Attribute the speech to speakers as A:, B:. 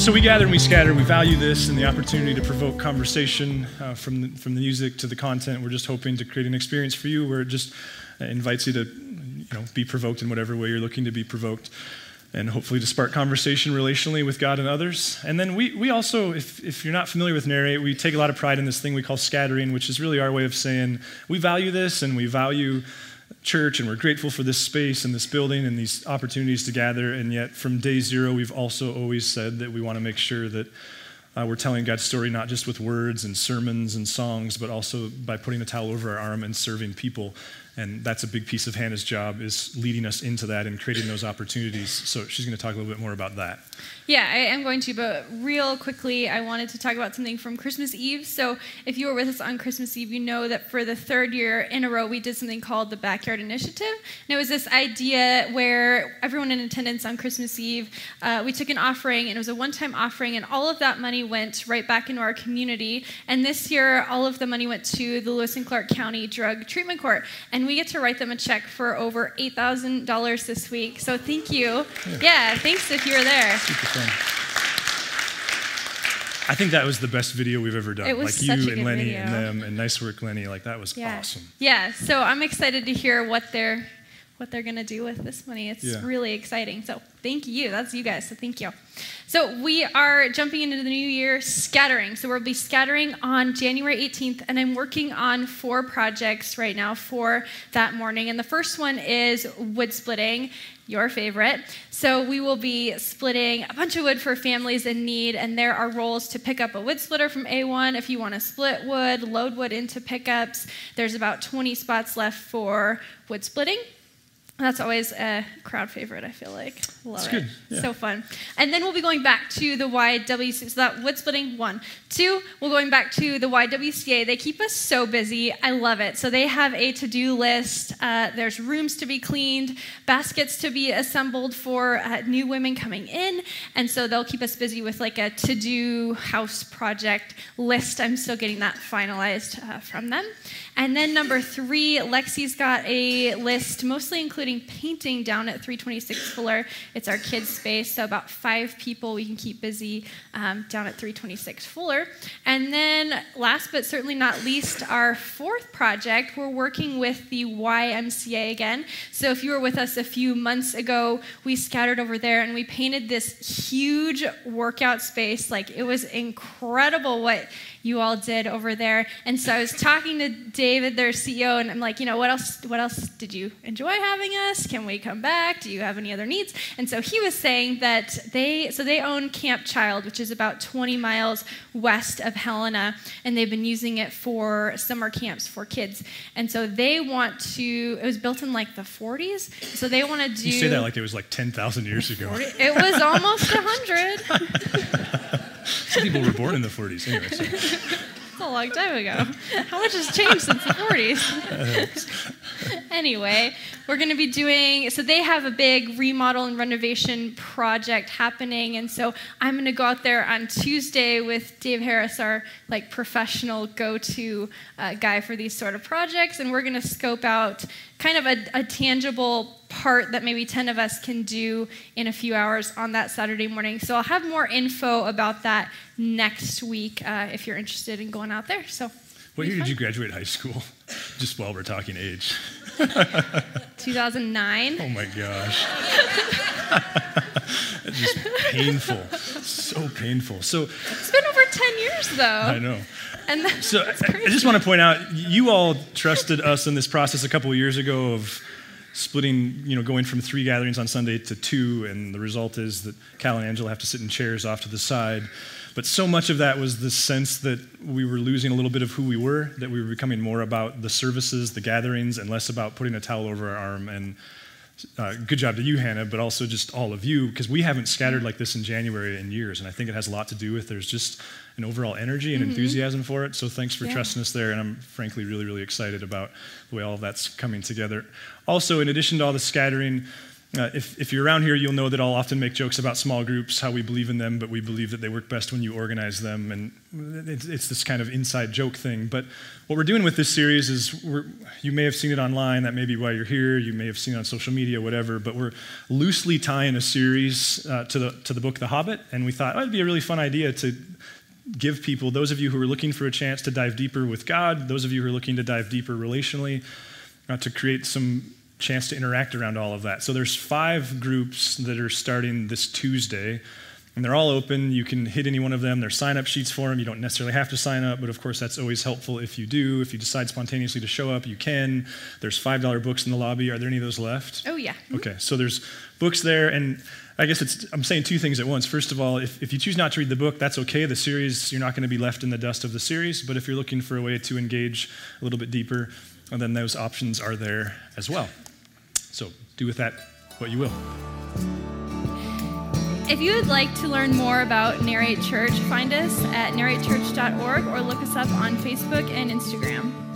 A: So we gather and we scatter. We value this and the opportunity to provoke conversation uh, from, the, from the music to the content. We're just hoping to create an experience for you where it just uh, invites you to you know, be provoked in whatever way you're looking to be provoked and hopefully to spark conversation relationally with God and others. And then we, we also, if, if you're not familiar with Narrate, we take a lot of pride in this thing we call scattering, which is really our way of saying we value this and we value church and we're grateful for this space and this building and these opportunities to gather. And yet, from day zero, we've also always said that we want to make sure that uh, we're telling God's story not just with words and sermons and songs, but also by putting a towel over our arm and serving people. And that's a big piece of Hannah's job is leading us into that and creating those opportunities. So she's going to talk a little bit more about that.
B: Yeah, I am going to, but real quickly, I wanted to talk about something from Christmas Eve. So, if you were with us on Christmas Eve, you know that for the third year in a row, we did something called the Backyard Initiative. And it was this idea where everyone in attendance on Christmas Eve, uh, we took an offering, and it was a one time offering, and all of that money went right back into our community. And this year, all of the money went to the Lewis and Clark County Drug Treatment Court. And we get to write them a check for over $8,000 this week. So, thank you. Yeah, yeah thanks if you were there.
A: I think that was the best video we've ever done.
B: It was
A: like
B: you
A: and Lenny
B: video.
A: and them and nice work, Lenny. Like that was
B: yeah.
A: awesome.
B: Yeah. So I'm excited to hear what they're what they're gonna do with this money. It's
A: yeah.
B: really exciting. So thank you. That's you guys. So thank you. So we are jumping into the new year scattering. So we'll be scattering on January 18th, and I'm working on four projects right now for that morning. And the first one is wood splitting your favorite. So we will be splitting a bunch of wood for families in need, and there are roles to pick up a wood splitter from A1 if you want to split wood, load wood into pickups. There's about 20 spots left for wood splitting. That's always a crowd favorite, I feel like. Love
A: it.
B: Yeah. So fun. And then we'll be going back to the YWCA. So that wood splitting, one. Two, we're going back to the YWCA. They keep us so busy. I love it. So they have a to do list. Uh, there's rooms to be cleaned, baskets to be assembled for uh, new women coming in. And so they'll keep us busy with like a to do house project list. I'm still getting that finalized uh, from them. And then number three, Lexi's got a list mostly including painting down at 326 Fuller. It's our kids' space, so about five people we can keep busy um, down at 326 Fuller. And then last but certainly not least, our fourth project, we're working with the YMCA again. So if you were with us a few months ago, we scattered over there and we painted this huge workout space. Like it was incredible what you all did over there. And so I was talking to David, their CEO, and I'm like, you know, what else? What else did you enjoy having us? Can we come back? Do you have any other needs? And so he was saying that they, so they own Camp Child, which is about 20 miles west of Helena, and they've been using it for summer camps for kids. And so they want to. It was built in like the 40s, so they want to do.
A: You say that like it was like 10,000 years ago.
B: 40, it was almost 100.
A: Some people were born in the 40s, anyway. So.
B: A long time ago. How much has changed since the 40s? anyway, we're going to be doing, so they have a big remodel and renovation project happening. And so I'm going to go out there on Tuesday with Dave Harris, our like professional go to uh, guy for these sort of projects. And we're going to scope out kind of a, a, tangible part that maybe 10 of us can do in a few hours on that Saturday morning. So I'll have more info about that next week uh, if you're interested in going out there. So.
A: What year did you graduate high school? Just while we're talking age.
B: 2009.
A: Oh my gosh. it's just painful. So painful. So
B: It's been over 10 years though. I
A: know.
B: And
A: that, so I just want to point out you all trusted us in this process a couple of years ago of splitting, you know, going from three gatherings on Sunday to two, and the result is that Cal and Angela have to sit in chairs off to the side. But so much of that was the sense that we were losing a little bit of who we were, that we were becoming more about the services, the gatherings, and less about putting a towel over our arm. And uh, good job to you, Hannah, but also just all of you, because we haven't scattered like this in January in years. And I think it has a lot to do with there's just an overall energy and mm-hmm. enthusiasm for it. So thanks for yeah. trusting us there. And I'm frankly really, really excited about the way all of that's coming together. Also, in addition to all the scattering, Uh, if, if you're around here, you'll know that I'll often make jokes about small groups, how we believe in them, but we believe that they work best when you organize them. And it's, it's this kind of inside joke thing. But what we're doing with this series is you may have seen it online. That may be why you're here. You may have seen it on social media, whatever. But we're loosely tying a series uh, to, the, to the book The Hobbit. And we thought, oh, it'd be a really fun idea to give people, those of you who are looking for a chance to dive deeper with God, those of you who are looking to dive deeper relationally, uh, to create some chance to interact around all of that. So there's five groups that are starting this Tuesday, and they're all open. You can hit any one of them. There's sign up sheets for them. You don't necessarily have to sign up, but of course, that's always helpful if you do. If you decide spontaneously to show up, you can. There's $5 books in the lobby. Are there any of those left?
B: Oh, yeah.
A: Mm-hmm. Okay, so there's books there, and I guess it's, I'm saying two things at once. First of all, if, if you choose not to read the book, that's okay. The series, you're not going to be left in the dust of the series, but if you're looking for a way to engage a little bit deeper, then those options are there as well. So do with that what you will.
B: If you would like to learn more about Narrate Church, find us at narratechurch.org or look us up on Facebook and Instagram.